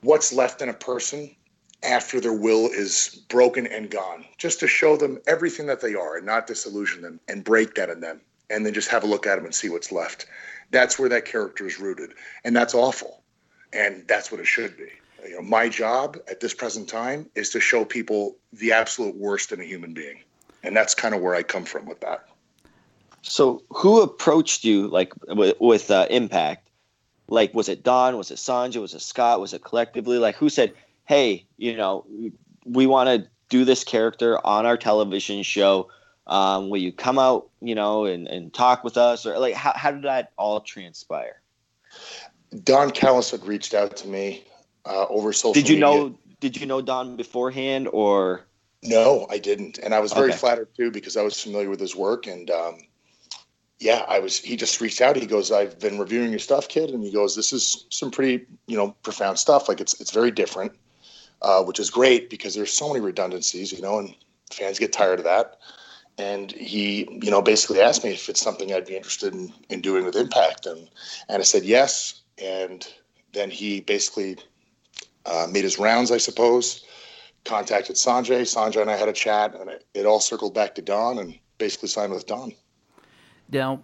what's left in a person after their will is broken and gone, just to show them everything that they are and not disillusion them and break that in them, and then just have a look at them and see what's left. That's where that character is rooted, and that's awful, and that's what it should be. You know, my job at this present time is to show people the absolute worst in a human being, and that's kind of where I come from with that. So, who approached you like with, with uh, Impact? Like, was it Don? Was it Sonjay? Was it Scott? Was it collectively? Like, who said, "Hey, you know, we want to do this character on our television show. Um, will you come out, you know, and, and talk with us?" Or like, how, how did that all transpire? Don Callis had reached out to me uh, over social. Did you media. know? Did you know Don beforehand, or No, I didn't, and I was very Okay. flattered too because I was familiar with his work, and um, yeah, I was. He just reached out. He goes, "I've been reviewing your stuff, kid," and he goes, "This is some pretty, you know, profound stuff. Like it's it's very different, uh, which is great because there's so many redundancies, you know, and fans get tired of that." And he, you know, basically asked me if it's something I'd be interested in, in doing with Impact, and and I said yes. And then he basically uh, made his rounds, I suppose contacted Sonjay. Sonjay and I had a chat, and it, it all circled back to Don, and basically signed with Don. Now,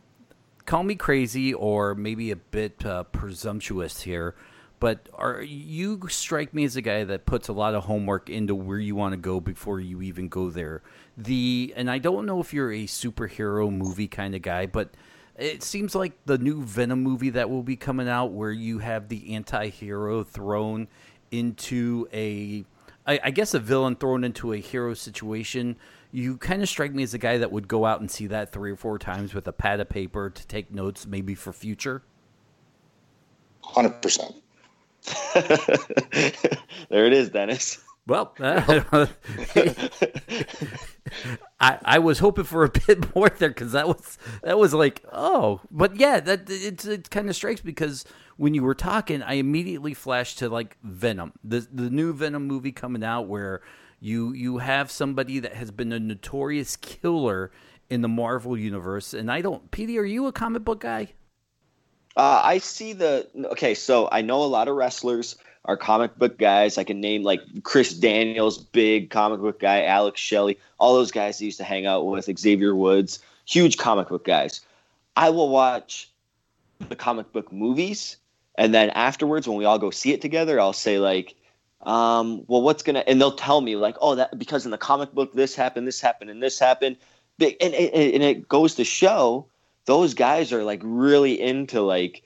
call me crazy or maybe a bit uh, presumptuous here, but are you strike me as a guy that puts a lot of homework into where you want to go before you even go there. The and I don't know if you're a superhero movie kind of guy, but it seems like the new Venom movie that will be coming out, where you have the anti-hero thrown into a, I, I guess, a villain thrown into a hero situation. You kind of strike me as a guy that would go out and see that three or four times with a pad of paper to take notes, maybe for future. Hundred percent. there it is, Dennis. Well, uh, I I was hoping for a bit more there because that was that was like oh, but yeah, that it's it kind of strikes because when you were talking, I immediately flashed to like Venom, the the new Venom movie coming out where you you have somebody that has been a notorious killer in the Marvel universe, and I don't. Petey, are you a comic book guy? Uh, I see the okay. So I know a lot of wrestlers are comic book guys. I can name like Chris Daniels, big comic book guy, Alex Shelley, all those guys I used to hang out with, Xavier Woods, huge comic book guys. I will watch the comic book movies, and then afterwards, when we all go see it together, I'll say like, um, "Well, what's gonna?" And they'll tell me like, "Oh, that because in the comic book this happened, this happened, and this happened." And, and, and it goes to show those guys are like really into like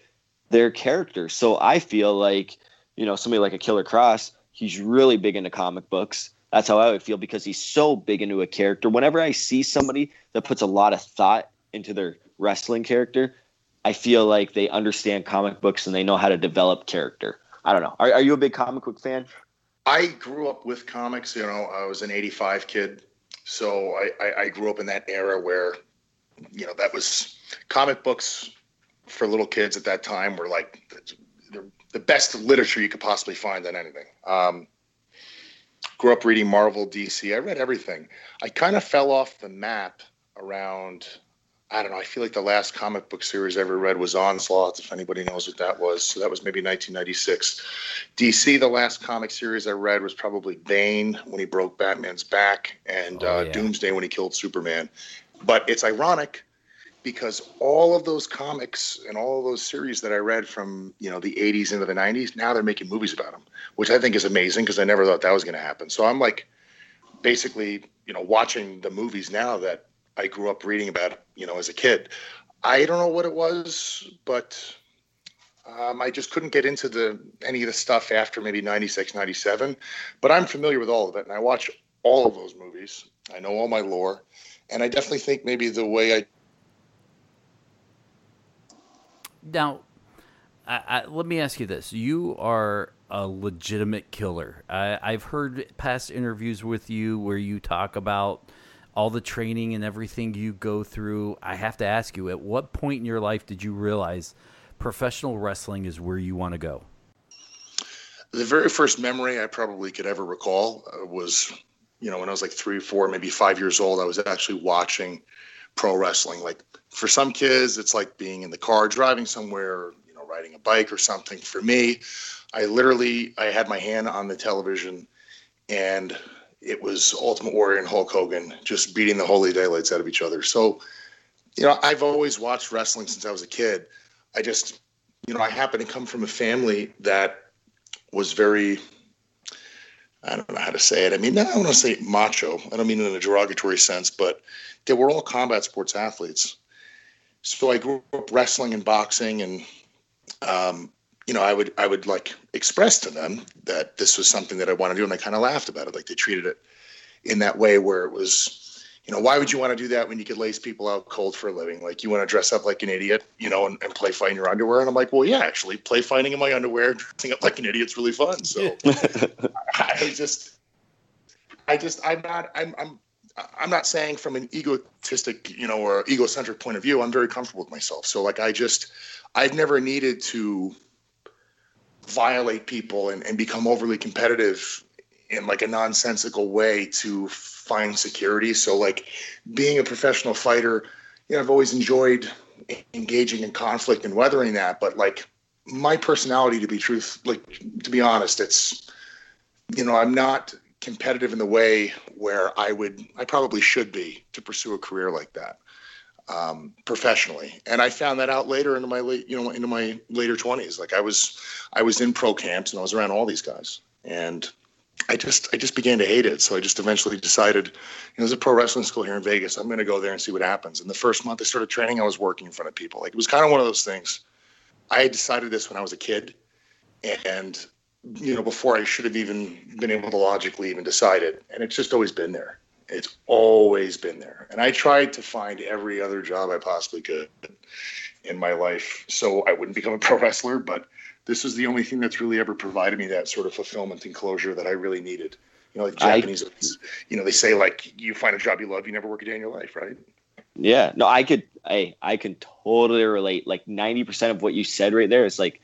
their characters. So I feel like, you know, somebody like a Killer Kross, he's really big into comic books. That's how I would feel because he's so big into a character. Whenever I see somebody that puts a lot of thought into their wrestling character, I feel like they understand comic books and they know how to develop character. I don't know. Are, are you a big comic book fan? I grew up with comics. You know, I was an '85 kid, so I, I, I grew up in that era where, you know, that was comic books for little kids at that time were like the, the best literature you could possibly find on anything. Um, grew up reading Marvel, DC. I read everything. I kind of fell off the map around I don't know. I feel like the last comic book series I ever read was Onslaught, if anybody knows what that was. So that was maybe 1996. DC, the last comic series I read was probably Bane when he broke Batman's back, and Oh, uh, yeah. Doomsday when he killed Superman. But it's ironic because all of those comics and all of those series that I read from you know the 80s into the 90s, now they're making movies about them, which I think is amazing because I never thought that was going to happen. So I'm like basically you know watching the movies now that I grew up reading about you know as a kid. I don't know what it was, but um, I just couldn't get into the any of the stuff after maybe 96, 97. But I'm familiar with all of it, and I watch all of those movies. I know all my lore, and I definitely think maybe the way I Now, I, I, let me ask you this: You are a legitimate killer. I, I've heard past interviews with you where you talk about all the training and everything you go through. I have to ask you: At what point in your life did you realize professional wrestling is where you want to go? The very first memory I probably could ever recall uh, was, you know, when I was like three, four, maybe five years old. I was actually watching pro wrestling. Like for some kids, it's like being in the car driving somewhere, you know, riding a bike or something. For me, I literally I had my hand on the television, and it was Ultimate Warrior and Hulk Hogan just beating the holy daylights out of each other. So, you know, I've always watched wrestling since I was a kid. I just, you know, I happen to come from a family that was very I don't know how to say it. I mean, I don't want to say macho. I don't mean in a derogatory sense, but they were all combat sports athletes. So I grew up wrestling and boxing, and um, you know, I would I would like express to them that this was something that I want to do, and they kind of laughed about it. Like they treated it in that way, where it was, you know, why would you want to do that when you could lace people out cold for a living? Like you want to dress up like an idiot, you know, and, and play fight in your underwear. And I'm like, well, yeah, actually, play fighting in my underwear, dressing up like an idiot's really fun. So. I just, I just, I'm not, I'm, I'm, I'm not saying from an egotistic, you know, or egocentric point of view. I'm very comfortable with myself. So, like, I just, I've never needed to violate people and, and become overly competitive in like a nonsensical way to find security. So, like, being a professional fighter, you know, I've always enjoyed engaging in conflict and weathering that. But like, my personality, to be truth, like, to be honest, it's you know, I'm not competitive in the way where I would, I probably should be to pursue a career like that um, professionally. And I found that out later into my late, you know, into my later 20s. Like I was, I was in pro camps and I was around all these guys, and I just, I just began to hate it. So I just eventually decided, you know, there's a pro wrestling school here in Vegas. I'm going to go there and see what happens. And the first month I started training, I was working in front of people. Like it was kind of one of those things. I had decided this when I was a kid, and you know, before I should have even been able to logically even decide it. And it's just always been there. It's always been there. And I tried to find every other job I possibly could in my life so I wouldn't become a pro wrestler. But this is the only thing that's really ever provided me that sort of fulfillment and closure that I really needed. You know, like I- Japanese, you know, they say like you find a job you love, you never work a day in your life, right? Yeah, no, I could, I, I can totally relate. Like ninety percent of what you said right there is like,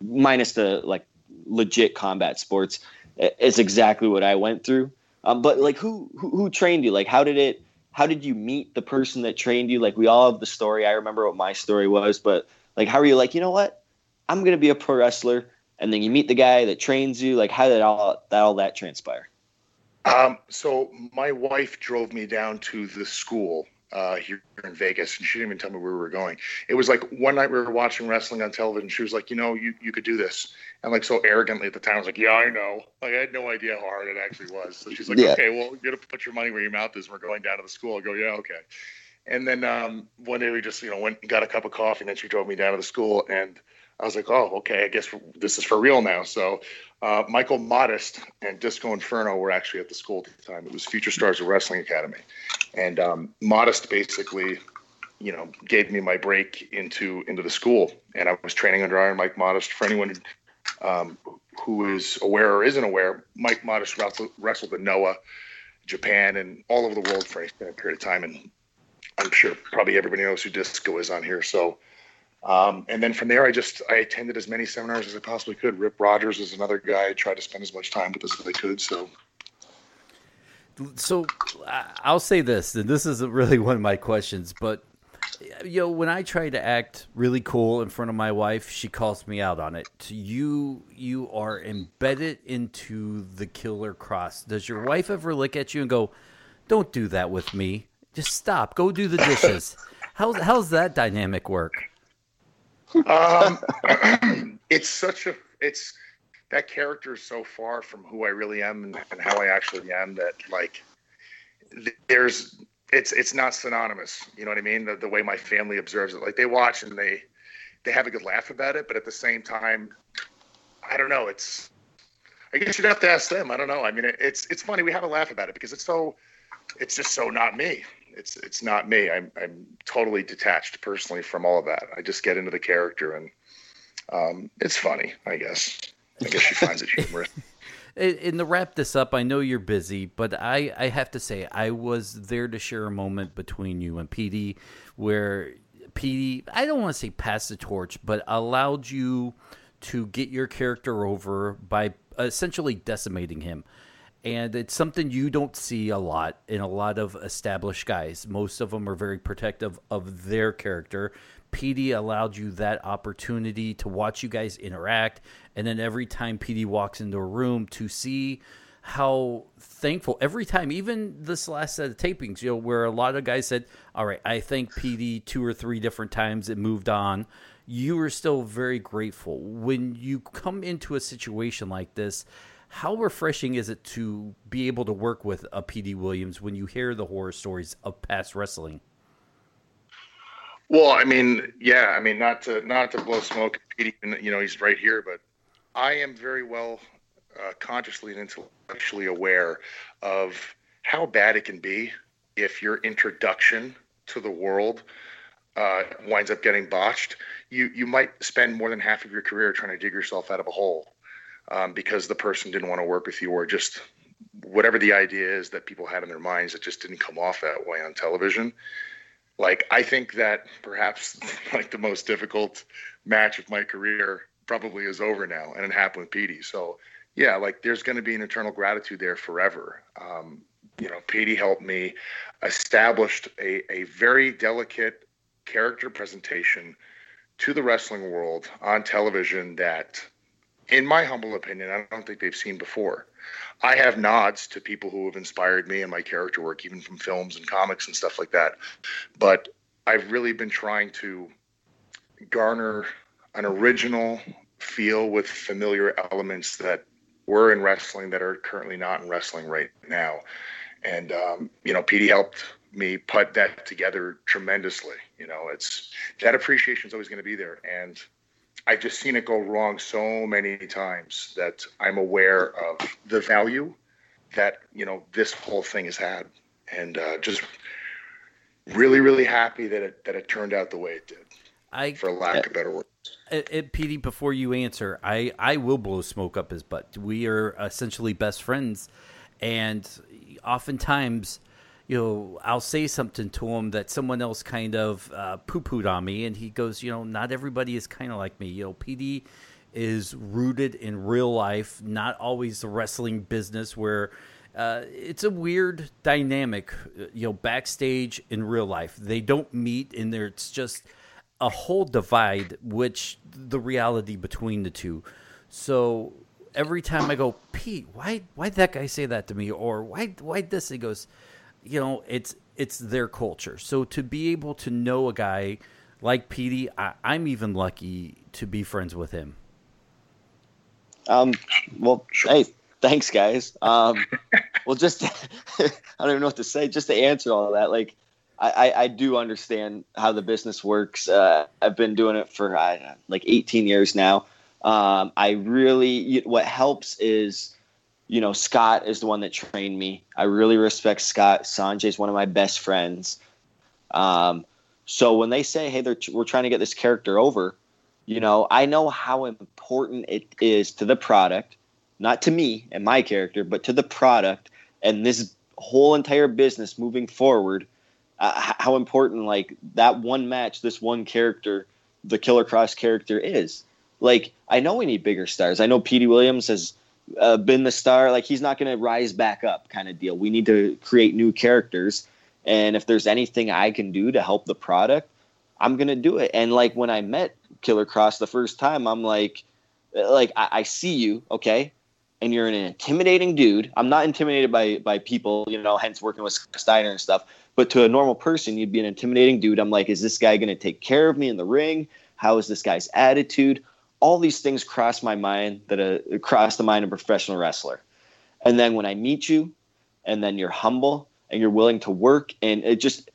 minus the like legit combat sports. i- It's exactly what I went through. Um, but like, who, who who trained you? Like, how did it? How did you meet the person that trained you? Like, we all have the story. I remember what my story was, but like, how are you? Like, you know what? I'm gonna be a pro wrestler, and then you meet the guy that trains you. Like, how did all that all that transpire? Um, so my wife drove me down to the school uh, here in Vegas, and she didn't even tell me where we were going. It was like one night we were watching wrestling on television. She was like, "You know, you you could do this," and like so arrogantly at the time, I was like, "Yeah, I know." Like I had no idea how hard it actually was. So she's like, Yeah. "Okay, well, you got to put your money where your mouth is. We're going down to the school." I go, "Yeah, okay." And then um, one day we just you know went and got a cup of coffee, and then she drove me down to the school, and I was like, "Oh, okay, I guess this is for real now." So uh, Michael Modest and Disco Inferno were actually at the school at the time. It was Future Stars of Wrestling Academy, and um, Modest basically, you know, gave me my break into into the school, and I was training under Iron Mike Modest. For anyone um, who is aware or isn't aware, Mike Modest wrestled, wrestled in Noah, Japan, and all over the world for extended period of time, and I'm sure probably everybody knows who Disco is on here. So. Um, and then from there, I just I attended as many seminars as I possibly could. Rip Rogers is another guy I tried to spend as much time with as I could. So So I'll say this, and this is really one of my questions, but you know, when I try to act really cool in front of my wife, she calls me out on it. You you are embedded into the Killer Kross. Does your wife ever look at you and go, "Don't do that with me. Just stop. Go do the dishes." how's how's that dynamic work? Um, it's such a it's that character is so far from who I really am and, and how I actually am that like there's it's it's not synonymous. You know what I mean? The, the way my family observes it, like they watch and they they have a good laugh about it, but at the same time, I don't know. It's I guess you'd have to ask them. I don't know. I mean, it, it's it's funny. We have a laugh about it because it's so it's just so not me. It's it's not me. I'm I'm totally detached personally from all of that. I just get into the character and um, it's funny. I guess. I guess she finds it humorous. and to wrap this up, I know you're busy, but I, I have to say I was there to share a moment between you and Petey where Petey I don't want to say pass the torch, but allowed you to get your character over by essentially decimating him. And it's something you don't see a lot in a lot of established guys. Most of them are very protective of their character. Petey allowed you that opportunity to watch you guys interact and then every time Petey walks into a room to see how thankful every time, even this last set of tapings, you know, where a lot of guys said, All right, I thank Petey two or three different times, it moved on. You were still very grateful. When you come into a situation like this, how refreshing is it to be able to work with a Petey Williams when you hear the horror stories of past wrestling? Well, I mean, yeah, I mean, not to not to blow smoke, PD, you know, he's right here, but I am very well uh, consciously and intellectually aware of how bad it can be if your introduction to the world uh, winds up getting botched. You you might spend more than half of your career trying to dig yourself out of a hole um, because the person didn't want to work with you or just whatever the idea is that people had in their minds that just didn't come off that way on television. Like I think that perhaps like the most difficult match of my career probably is over now, and it happened with Petey. So yeah, like there's going to be an eternal gratitude there forever. Um, you know, Petey helped me established a, a very delicate character presentation to the wrestling world on television that, in my humble opinion, I don't think they've seen before. I have nods to people who have inspired me and my character work, even from films and comics and stuff like that. But I've really been trying to garner an original feel with familiar elements that were in wrestling that are currently not in wrestling right now. And um, you know, Petey helped me put that together tremendously. You know, it's that appreciation is always going to be there, and I've just seen it go wrong so many times that I'm aware of the value that you know this whole thing has had, and uh, just really, really happy that it that it turned out the way it did. I, for lack of better words. It, it, Petey, before you answer, I, I will blow smoke up his butt. We are essentially best friends, and oftentimes, you know, I'll say something to him that someone else kind of uh, poo pooed on me, and he goes, you know, not everybody is kind of like me. You know, Petey is rooted in real life, not always the wrestling business where. Uh, it's a weird dynamic, you know, backstage in real life. They don't meet, and there it's just a whole divide, which the reality between the two. So every time I go, Pete, why why that guy say that to me, or why why this? He goes, you know, it's it's their culture. So to be able to know a guy like Petey, I, I'm even lucky to be friends with him. Um. Well, hey, thanks, guys. Um. well, just I don't even know what to say. Just to answer all that, like I, I, do understand how the business works. Uh, I've been doing it for like 18 years now. Um, I really, what helps is, you know, Scott is the one that trained me. I really respect Scott. Sonjay is one of my best friends. Um, so when they say, hey, we're trying to get this character over, you know, I know how important it is to the product, not to me and my character, but to the product and this whole entire business moving forward – uh, how important like that one match, this one character, the Killer Kross character is. Like I know we need bigger stars. I know Petey Williams has uh, been the star. Like he's not going to rise back up, kind of deal. We need to create new characters. And if there's anything I can do to help the product, I'm gonna do it. And like when I met Killer Kross the first time, I'm like, like I, I see you, okay, and you're an intimidating dude. I'm not intimidated by by people, you know, hence working with Steiner and stuff. But to a normal person, you'd be an intimidating dude. I'm like, is this guy gonna take care of me in the ring? How is this guy's attitude? All these things cross my mind that uh, cross the mind of a professional wrestler. And then when I meet you, and then you're humble and you're willing to work, and it just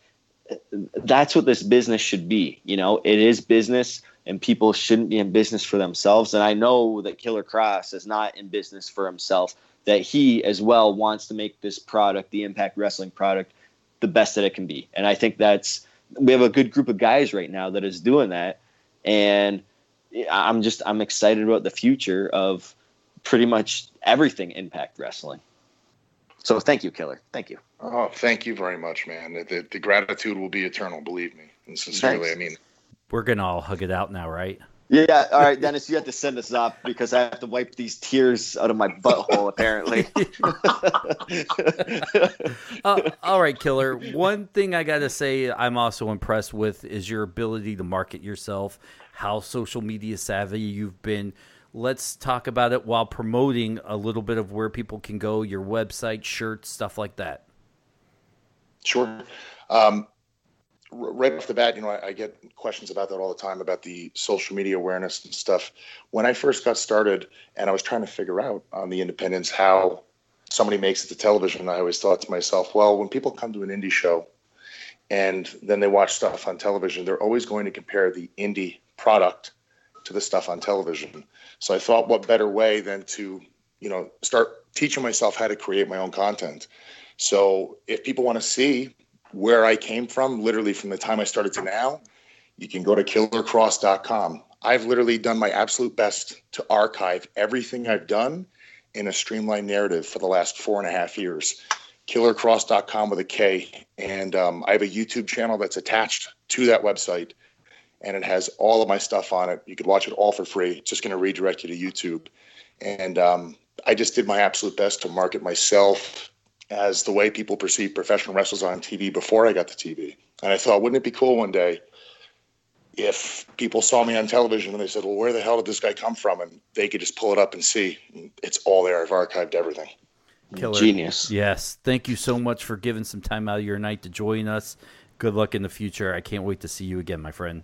that's what this business should be. You know, it is business and people shouldn't be in business for themselves. And I know that Killer Kross is not in business for himself, that he as well wants to make this product, the Impact Wrestling product, the best that it can be. And I think that's, we have a good group of guys right now that is doing that. And I'm just, I'm excited about the future of pretty much everything Impact Wrestling. So thank you, Killer. Thank you. Oh, thank you very much, man. The, the, the gratitude will be eternal, believe me. And sincerely, Thanks. I mean, we're gonna all hug it out now, right? Yeah, all right, Dennis, you have to send us up because I have to wipe these tears out of my butthole. Apparently. uh, all right, Killer. One thing I gotta say, I'm also impressed with is your ability to market yourself. How social media savvy you've been. Let's talk about it while promoting a little bit of where people can go, your website, shirts, stuff like that. Sure. Um, right off the bat, you know, I, I, get questions about that all the time about the social media awareness and stuff. When I first got started and I was trying to figure out on the independents how somebody makes it to television, I always thought to myself, well, when people come to an indie show and then they watch stuff on television, they're always going to compare the indie product to the stuff on television. So I thought, what better way than to, you know, start teaching myself how to create my own content. So if people want to see where I came from, literally from the time I started to now, you can go to killerkross.com. I've literally done my absolute best to archive everything I've done in a streamlined narrative for the last four and a half years. Killerkross.com with a K. And um, I have a YouTube channel that's attached to that website, and it has all of my stuff on it. You could watch it all for free. It's just going to redirect you to YouTube. And um, I just did my absolute best to market myself as the way people perceive professional wrestlers on TV before I got to TV. And I thought, wouldn't it be cool one day if people saw me on television and they said, well, where the hell did this guy come from? And they could just pull it up and see. It's all there. I've archived everything. Killer. Genius. Yes. Thank you so much for giving some time out of your night to join us. Good luck in the future. I can't wait to see you again, my friend.